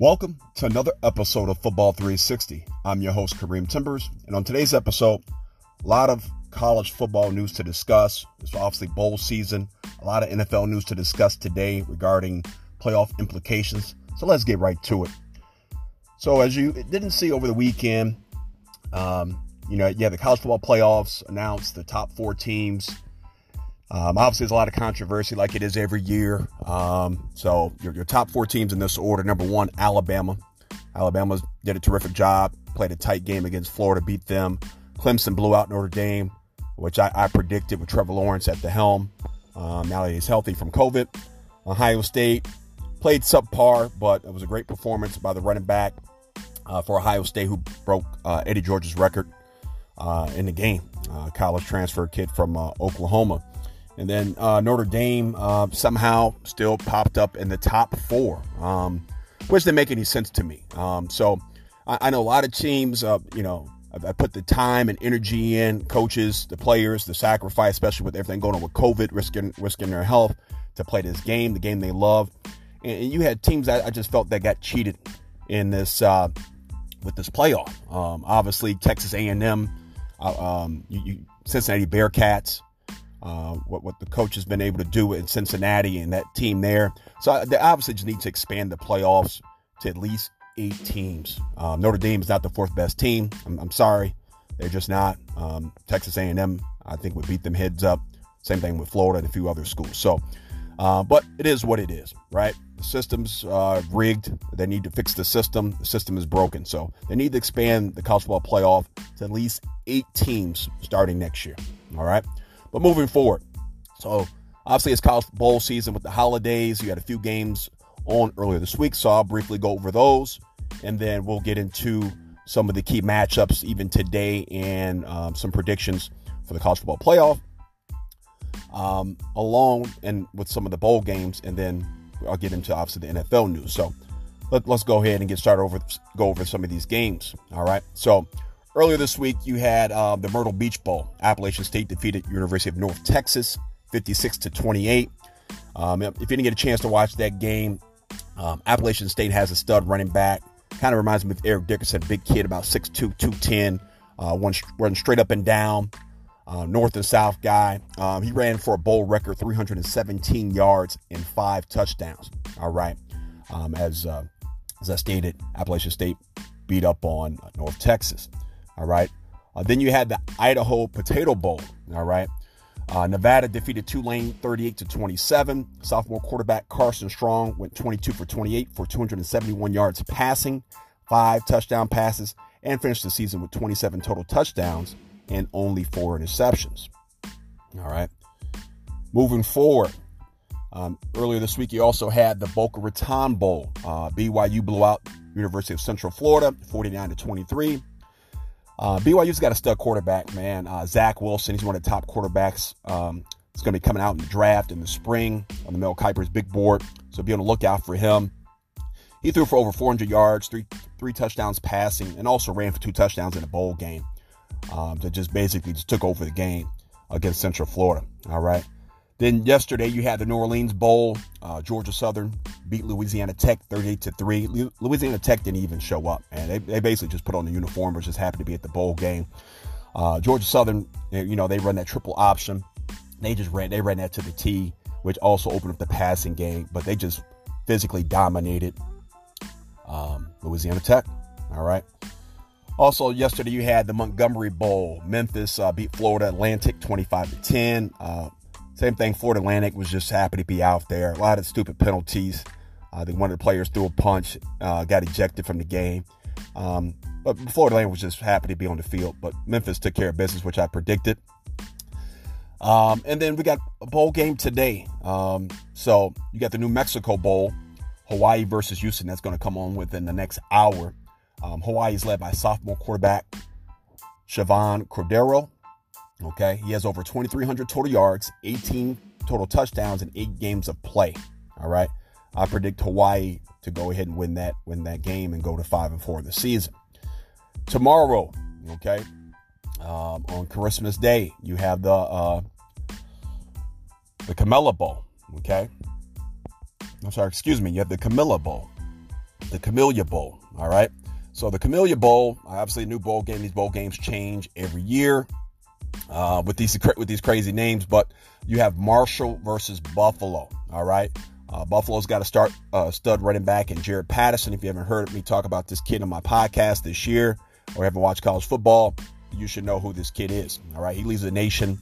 Welcome to another episode of Football 360. I'm your host, Kareem Timbers, and on today's episode, a lot of college football news to discuss. It's obviously bowl season, a lot of NFL news to discuss today regarding playoff implications. So let's get right to it. So, as you didn't see over the weekend, um, you know, yeah, the college football playoffs announced the top four teams um, obviously, there's a lot of controversy, like it is every year. Um, so, your, your, top four teams in this order: number one, Alabama. Alabama did a terrific job, played a tight game against Florida, beat them. Clemson blew out Notre Dame, which I, I predicted with Trevor Lawrence at the helm. Um, now that he's healthy from COVID, Ohio State played subpar, but it was a great performance by the running back uh, for Ohio State, who broke uh, Eddie George's record uh, in the game. Uh, college transfer kid from uh, Oklahoma. And then uh, Notre Dame uh, somehow still popped up in the top four, um, which didn't make any sense to me. Um, so I, I, know a lot of teams, uh, you know, I, I put the time and energy in, coaches, the players, the sacrifice, especially with everything going on with COVID, risking risking their health to play this game, the game they love. And, and you had teams that I just felt that got cheated in this uh, with this playoff. Um, obviously, Texas A&M, uh, um, you, you, Cincinnati Bearcats uh, what what the coach has been able to do in Cincinnati and that team there. So they obviously just need to expand the playoffs to at least eight teams. Um, Notre Dame is not the fourth best team. I'm, I'm sorry, they're just not. Um, Texas A&M, I think, would beat them heads up. Same thing with Florida and a few other schools. So, uh, but it is what it is, right? The system's uh, rigged. They need to fix the system. The system is broken. So they need to expand the college football playoff to at least eight teams starting next year. All right. But moving forward, so obviously it's college bowl season with the holidays. You had a few games on earlier this week, so I'll briefly go over those, and then we'll get into some of the key matchups even today and um, some predictions for the college football playoff, um, along and with some of the bowl games, and then I'll get into obviously the NFL news. So let, us go ahead and get started over go over some of these games. All right, so Earlier this week, you had uh, the Myrtle Beach Bowl. Appalachian State defeated University of North Texas 56 to 28. Um, if you didn't get a chance to watch that game, um, Appalachian State has a stud running back. Kind of reminds me of Eric Dickerson, big kid, about 6'2, 210, uh, one, running straight up and down, uh, north and south guy. Um, he ran for a bowl record 317 yards and five touchdowns. All right. Um, as, uh, as I stated, Appalachian State beat up on North Texas. All right. Uh, then you had the Idaho Potato Bowl. All right. Uh, Nevada defeated Tulane 38 to 27. Sophomore quarterback Carson Strong went 22 for 28 for 271 yards passing, five touchdown passes, and finished the season with 27 total touchdowns and only four interceptions. All right. Moving forward, um, earlier this week, you also had the Boca Raton Bowl. Uh, BYU blew out University of Central Florida 49 to 23. Uh, BYU's got a stud quarterback, man. Uh, Zach Wilson, he's one of the top quarterbacks. Um, he's going to be coming out in the draft in the spring on the Mel Kiper's big board. So be on the lookout for him. He threw for over 400 yards, three three touchdowns passing, and also ran for two touchdowns in a bowl game. Um, that just basically just took over the game against Central Florida. All right. Then yesterday you had the New Orleans Bowl. Uh, Georgia Southern beat Louisiana Tech 38 to three. Louisiana Tech didn't even show up, and they, they basically just put on the uniform, was just happened to be at the bowl game. Uh, Georgia Southern, you know, they run that triple option. They just ran, they ran that to the T, which also opened up the passing game, but they just physically dominated um, Louisiana Tech. All right. Also, yesterday you had the Montgomery Bowl. Memphis uh, beat Florida Atlantic 25 to 10. Uh, same thing, Florida Atlantic was just happy to be out there. A lot of stupid penalties. I think one of the players threw a punch, uh, got ejected from the game. Um, but Florida Atlantic was just happy to be on the field. But Memphis took care of business, which I predicted. Um, and then we got a bowl game today. Um, so you got the New Mexico Bowl, Hawaii versus Houston. That's going to come on within the next hour. Um, Hawaii is led by sophomore quarterback Chevan Cordeiro. Okay, he has over 2,300 total yards, 18 total touchdowns, and eight games of play. All right, I predict Hawaii to go ahead and win that win that game and go to five and four the season. Tomorrow, okay, um, on Christmas Day, you have the uh, the Camilla Bowl. Okay, I'm sorry, excuse me. You have the Camilla Bowl. the Camellia Bowl. All right. So the Camellia Bowl, obviously a new bowl game. These bowl games change every year uh, with these with these crazy names, but you have Marshall versus Buffalo. All right. Uh, Buffalo's got to start uh, stud running back and Jaret Patterson. If you haven't heard me talk about this kid on my podcast this year or haven't watched college football, you should know who this kid is. All right. He leads the nation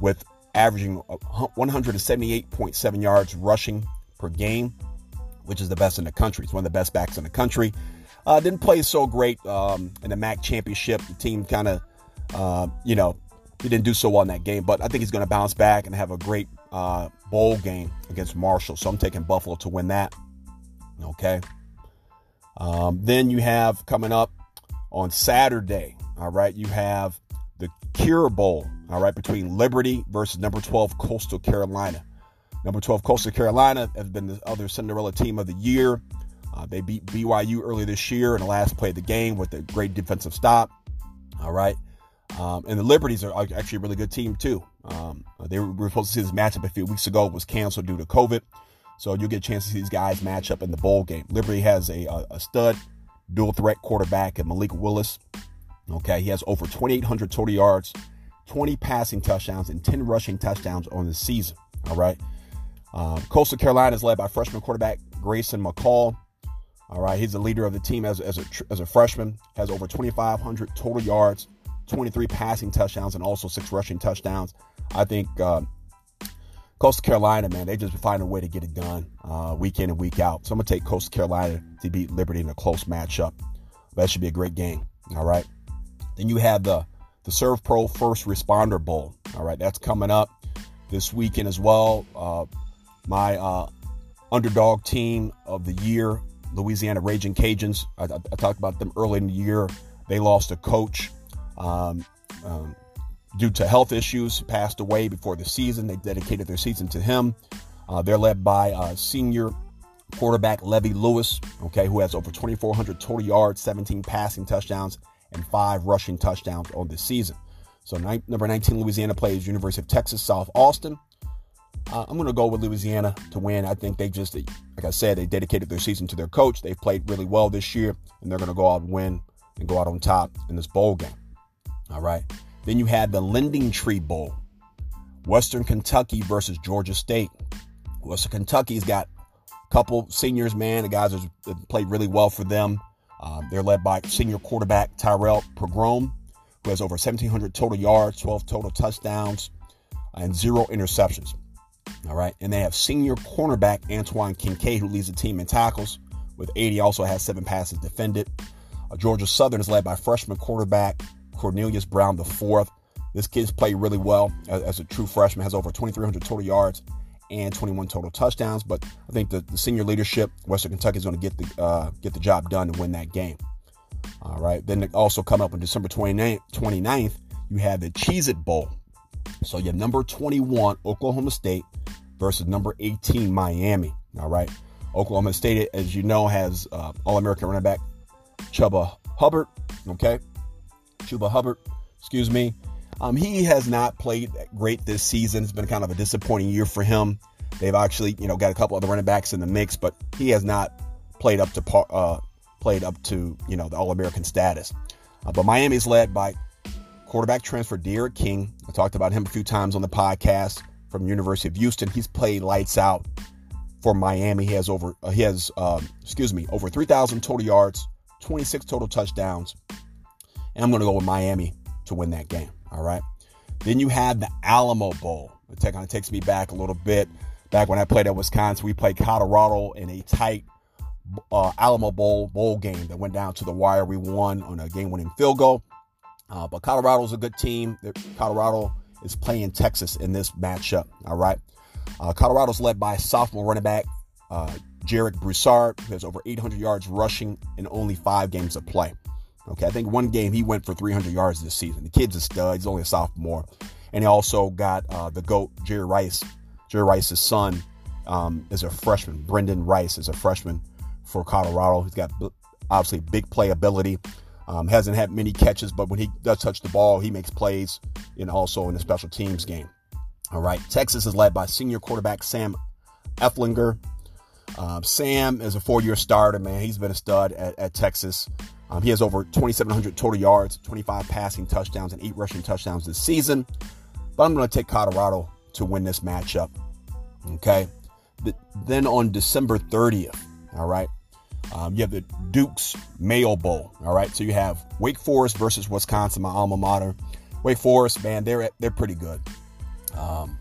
with averaging 178.7 yards rushing per game, which is the best in the country. He's one of the best backs in the country. Uh, didn't play so great um, in the MAC championship. The team kind of, uh, you know, he didn't do so well in that game, but I think he's going to bounce back and have a great uh, bowl game against Marshall. So I'm taking Buffalo to win that. Okay. Um, then you have coming up on Saturday. All right, you have the Cure Bowl. All right, between Liberty versus number 12 Coastal Carolina. Number 12 Coastal Carolina has been the other Cinderella team of the year. Uh, they beat BYU earlier this year in the last play of the game with a great defensive stop. All right. Um, and the Liberties are actually a really good team, too. Um, they were, we were supposed to see this matchup a few weeks ago. It was canceled due to COVID. So you'll get a chance to see these guys match up in the bowl game. Liberty has a, a, a stud dual threat quarterback at Malik Willis. Okay. He has over 2,800 total yards, 20 passing touchdowns, and 10 rushing touchdowns on the season. All right. Um, Coastal Carolina is led by freshman quarterback Grayson McCall. All right, he's the leader of the team as, as, a, as a freshman, has over 2,500 total yards, 23 passing touchdowns, and also six rushing touchdowns. I think uh, Coastal Carolina, man, they just find a way to get it done uh, week in and week out. So I'm going to take Coastal Carolina to beat Liberty in a close matchup. That should be a great game. All right. Then you have the, the SERVPRO First Responder Bowl. All right, that's coming up this weekend as well. Uh, my uh, underdog team of the year Louisiana Raging Cajuns. I, I, I, talked about them early in the year. They lost a coach um, um, due to health issues, passed away before the season. They dedicated their season to him. Uh, they're led by uh, senior quarterback Levi Lewis, okay, who has over 2,400 total yards, 17 passing touchdowns, and five rushing touchdowns on this season. So number 19 Louisiana plays University of Texas South Austin. Uh, I'm going to go with Louisiana to win. I think they just, like I said, they dedicated their season to their coach. They've played really well this year, and they're going to go out and win and go out on top in this bowl game. All right. Then you had the LendingTree Bowl, Western Kentucky versus Georgia State. Western Kentucky's got a couple seniors, man. The guys have played really well for them. Uh, they're led by senior quarterback Tyrrell Pigrome, who has over 1,700 total yards, 12 total touchdowns, and zero interceptions. All right. And they have senior cornerback Antwon Kincade, who leads the team in tackles with 80, also has seven passes defended. Uh, Georgia Southern is led by freshman quarterback Cornelius Brown IV. This kid's played really well as, as a true freshman, has over 2,300 total yards and 21 total touchdowns. But I think the, the senior leadership, Western Kentucky is going to get the uh, get the job done and win that game. All right. Then also come up on December 29th, 29th you have the Cheez It Bowl. So you have number 21, Oklahoma State, versus number 18, Miami. All right. Oklahoma State, as you know, has uh, All American running back Chuba Hubbard. Okay. Chuba Hubbard, excuse me. Um, he has not played great this season. It's been kind of a disappointing year for him. They've actually, you know, got a couple other running backs in the mix, but he has not played up to par, uh, played up to you know the All American status. Uh, but Miami's led by quarterback transfer D'Eriq King. I talked about him a few times on the podcast from University of Houston. He's played lights out for Miami. He has over uh, he has um, excuse me over 3,000 total yards, 26 total touchdowns, and I'm going to go with Miami to win that game. All right. Then you have the Alamo Bowl. It kind of takes me back a little bit. Back when I played at Wisconsin, we played Colorado in a tight uh, Alamo Bowl bowl game that went down to the wire. We won on a game-winning field goal. Uh, but Colorado's a good team. Colorado is playing Texas in this matchup. All right. Uh, Colorado's led by sophomore running back uh, Jarek Broussard, who has over 800 yards rushing in only five games of play. Okay, I think one game he went for 300 yards this season. The kid's a stud. He's only a sophomore. And he also got uh, the GOAT, Jerry Rice. Jerry Rice's son um, is a freshman. Brendan Rice is a freshman for Colorado. He's got obviously big playability. Um, hasn't had many catches, but when he does touch the ball, he makes plays and also in the special teams game. All right. Texas is led by senior quarterback Sam Ehlinger. Um, Sam is a four-year starter, man. He's been a stud at, at Texas. Um, he has over 2,700 total yards, 25 passing touchdowns, and eight rushing touchdowns this season. But I'm going to take Colorado to win this matchup. Okay. The, then on December 30th, all right, um, you have the Duke's Mayo Bowl. All right. So you have Wake Forest versus Wisconsin, my alma mater. Wake Forest, man, they're they're pretty good. Um,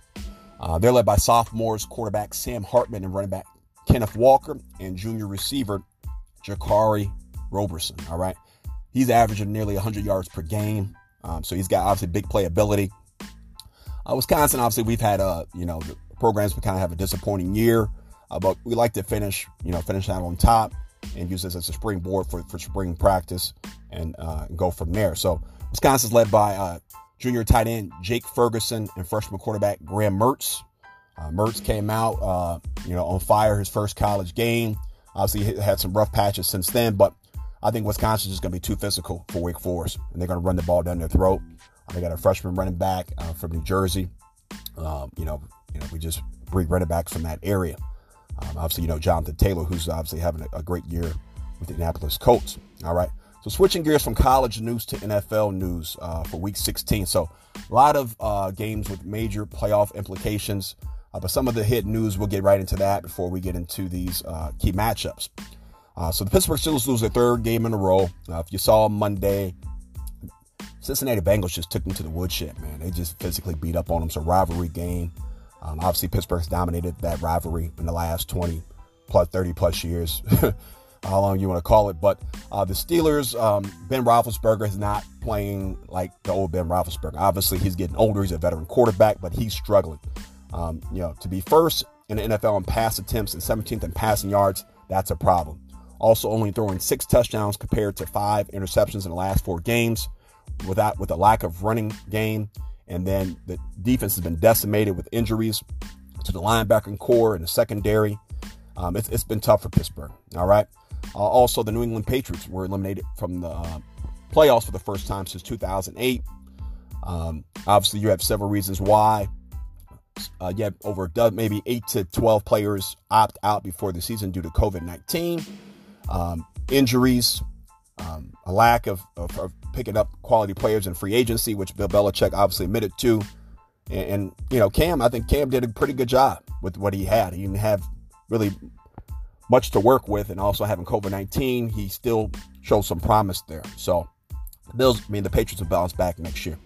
uh, they're led by sophomores quarterback Sam Hartman and running back Kenneth Walker and junior receiver Jaquarii Roberson. All right. He's averaging nearly 100 yards per game. Um, so he's got obviously big playability. Uh, Wisconsin, obviously, we've had, uh, you know, the programs we kind of have a disappointing year, uh, but we like to finish, you know, finish out on top and use this as a springboard for, for spring practice and, uh, go from there. So Wisconsin's led by uh, junior tight end Jake Ferguson and freshman quarterback Graham Mertz. Uh, Mertz came out, uh, you know, on fire his first college game. Obviously, had some rough patches since then, but I think Wisconsin's just going to be too physical for Wake Forest, and they're going to run the ball down their throat. They got a freshman running back uh, from New Jersey. Um, you know, you know, we just bring running backs from that area. Um, obviously, you know Jonathan Taylor, who's obviously having a, a, great year with the Indianapolis Colts. All right. So switching gears from college news to NFL news uh, for Week 16. So a lot of uh, games with major playoff implications. Uh, but some of the hit news, we'll get right into that before we get into these uh, key matchups. Uh, so the Pittsburgh Steelers lose their third game in a row. Uh, if you saw Monday, Cincinnati Bengals just took them to the woodshed, man. They just physically beat up on them. It's a rivalry game. Um, obviously, Pittsburgh's dominated that rivalry in the last 20 plus 30 plus years. how long you want to call it. But uh, the Steelers, um, Ben Roethlisberger is not playing like the old Ben Roethlisberger. Obviously, he's getting older. He's a veteran quarterback, but he's struggling. Um, you know, to be first in the NFL in pass attempts and 17th in passing yards, that's a problem. Also, only throwing six touchdowns compared to five interceptions in the last four games, without with a lack of running game, and then the defense has been decimated with injuries to the linebacking core and the secondary. Um, it's, it's been tough for Pittsburgh. All right. Uh, also, the New England Patriots were eliminated from the uh, playoffs for the first time since 2008. Um, obviously, you have several reasons why. Uh, you have over maybe 8 to 12 players opt out before the season due to COVID 19, um, injuries, um, a lack of, of, of, picking up quality players in free agency, which Bill Belichick obviously admitted to. And, and, you know, Cam, I think Cam did a pretty good job with what he had. He didn't have really much to work with, and also having COVID 19, he still shows some promise there. So, Bills, I mean, the Patriots will bounce back next year.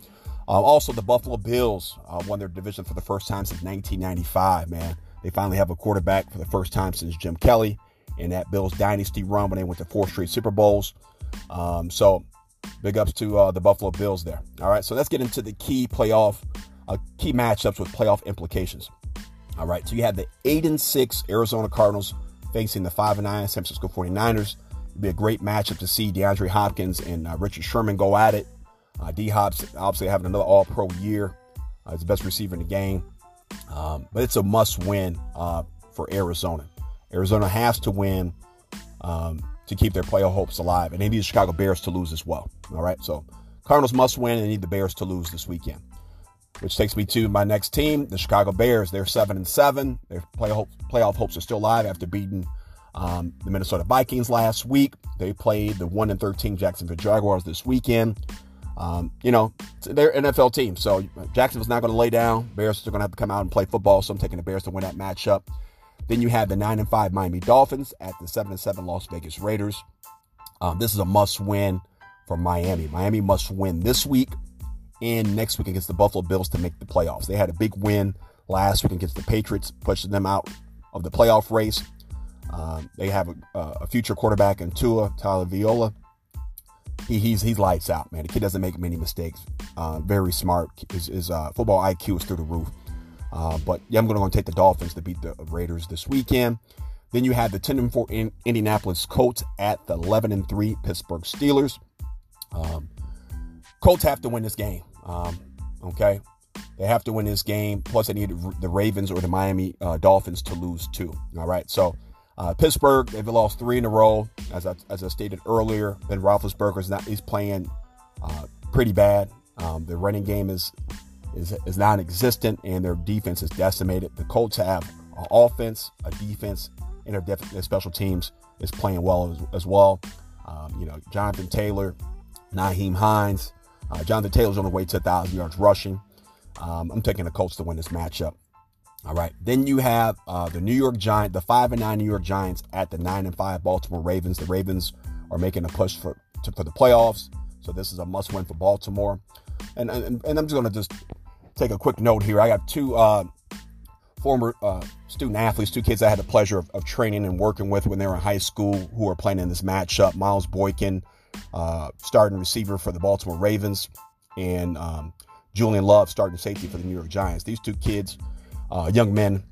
Uh, also, the Buffalo Bills uh, won their division for the first time since 1995, man. They finally have a quarterback for the first time since Jim Kelly in that Bills dynasty run when they went to four straight Super Bowls. Um, so, big ups to uh, the Buffalo Bills there. All right, so let's get into the key playoff, uh, key matchups with playoff implications. All right, so you have the 8 and 6 Arizona Cardinals facing the 5 and 9 San Francisco 49ers. It'd be a great matchup to see DeAndre Hopkins and uh, Richard Sherman go at it. Uh, D Hops obviously having another All Pro year. Uh, the best receiver in the game. Um, but it's a must win uh, for Arizona. Arizona has to win um, to keep their playoff hopes alive. And they need the Chicago Bears to lose as well. All right. So Cardinals must win and they need the Bears to lose this weekend which takes me to my next team, the Chicago Bears. They're seven and seven. Their playoff playoff hopes are still alive after beating um, the Minnesota Vikings last week. They played the one and thirteen Jacksonville Jaguars this weekend. Um, you know, they're an NFL team, so Jacksonville's not going to lay down. Bears are going to have to come out and play football. So I'm taking the Bears to win that matchup. Then you have the nine and five Miami Dolphins at the seven and seven Las Vegas Raiders. Um, this is a must win for Miami. Miami must win this week and next week against the Buffalo Bills to make the playoffs. They had a big win last week against the Patriots, pushing them out of the playoff race. Um, they have a, a, future quarterback in Tua Tagovailoa. He, he's he's lights out, man. The kid doesn't make many mistakes. Uh, very smart. His, his uh, football IQ is through the roof. Uh, but yeah, I'm going to take the Dolphins to beat the Raiders this weekend. Then you have the 10 and 4 Indianapolis Colts at the 11 and 3 Pittsburgh Steelers. Um, Colts have to win this game. Um, okay, they have to win this game. Plus, they need the Ravens or the Miami uh, Dolphins to lose too. All right, so uh, Pittsburgh they've lost three in a row. As I, as I stated earlier, Ben Roethlisberger is not he's playing uh, pretty bad. Um, their running game is is is non-existent, and their defense is decimated. The Colts have an offense, a defense, and their, def- their special teams is playing well as, as well. Um, you know, Jonathan Taylor, Nyheim Hines. Uh, Jonathan Taylor's on the way to 1,000 yards rushing. Um, I'm taking the Colts to win this matchup. All right. Then you have uh, the New York Giants, the five and nine New York Giants at the nine and five Baltimore Ravens. The Ravens are making a push for to, for the playoffs, so this is a must win for Baltimore. And and, and I'm just gonna just take a quick note here. I got two uh, former uh, student athletes, two kids I had the pleasure of, of, training and working with when they were in high school, who are playing in this matchup. Miles Boykin, uh, starting receiver for the Baltimore Ravens, and um, Julian Love, starting safety for the New York Giants. These two kids uh, young men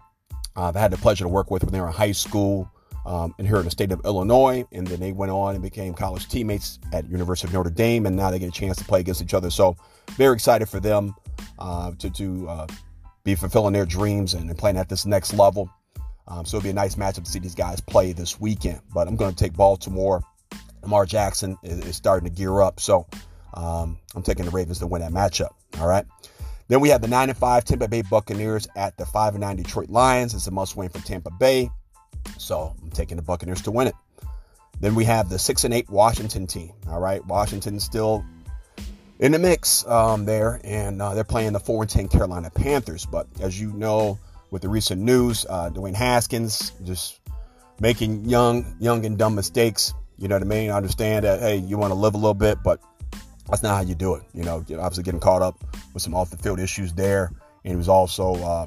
uh, that I had the pleasure to work with when they were in high school um, and here in the state of Illinois. And then they went on and became college teammates at University of Notre Dame, and now they get a chance to play against each other. So very excited for them uh, to, to uh, be fulfilling their dreams and, playing at this next level. Um, so it'll be a nice matchup to see these guys play this weekend. But I'm going to take Baltimore. Lamar Jackson is, is starting to gear up. So um, I'm taking the Ravens to win that matchup. All right. Then we have the 9 and 5 Tampa Bay Buccaneers at the 5 and 9 Detroit Lions. It's a must win for Tampa Bay. So I'm taking the Buccaneers to win it. Then we have the 6 and 8 Washington team. All right. Washington still in the mix um, there, and uh, they're playing the 4 and 10 Carolina Panthers. But as you know, with the recent news, uh, Dwayne Haskins just making young, young and dumb mistakes. You know what I mean? I understand that, hey, you want to live a little bit, but that's not how you do it. You know, obviously getting caught up with some off the field issues there. And he was also, uh,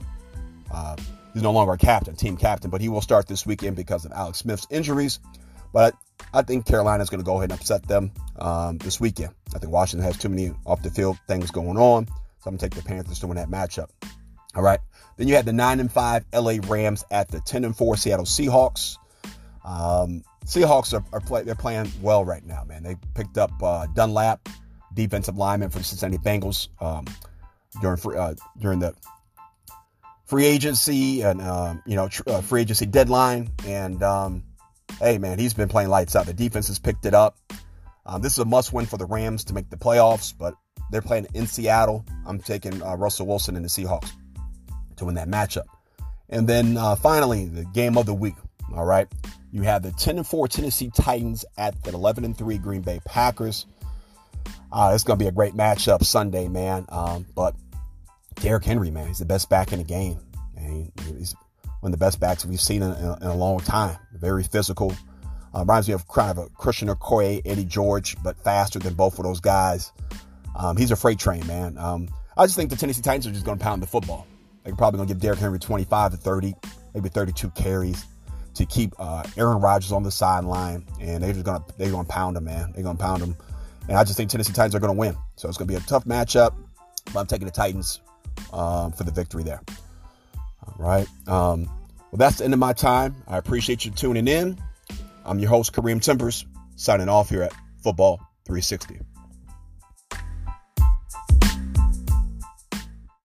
uh, he's no longer a captain, team captain, but he will start this weekend because of Alex Smith's injuries. But I think Carolina is going to go ahead and upset them um, this weekend. I think Washington has too many off the field things going on. So I'm going to take the Panthers to win that matchup. All right. Then you had the 9 and 5 LA Rams at the 10 and 4 Seattle Seahawks. Um, Seahawks are, are play, they're playing well right now, man. They picked up uh, Dunlap defensive lineman for the Cincinnati Bengals um, during uh, during the free agency and um, you know tr- uh, free agency deadline. And um, hey, man, he's been playing lights out. The defense has picked it up. Um, this is a must-win for the Rams to make the playoffs, but they're playing in Seattle. I'm taking uh, Russell Wilson and the Seahawks to win that matchup. And then uh, finally, the game of the week. All right, you have the 10 and 4 Tennessee Titans at the 11 and 3 Green Bay Packers. Uh, it's going to be a great matchup Sunday, man. Um, but Derrick Henry, man, he's the best back in the game. And he's one of the best backs we've seen in, in, in a long time. Very physical. Uh, reminds me of kind of a Christian Okoye, Eddie George, but faster than both of those guys. Um, he's a freight train, man. Um, I just think the Tennessee Titans are just going to pound the football. They're probably going to give Derrick Henry 25 to 30, maybe 32 carries to keep uh, Aaron Rodgers on the sideline, and they're just going to they're going to pound him, man. They're going to pound him. And I just think Tennessee Titans are going to win. So it's going to be a tough matchup. But I'm taking the Titans um, for the victory there. All right. Um, well, that's the end of my time. I appreciate you tuning in. I'm your host, Kareem Timbers, signing off here at Football 360.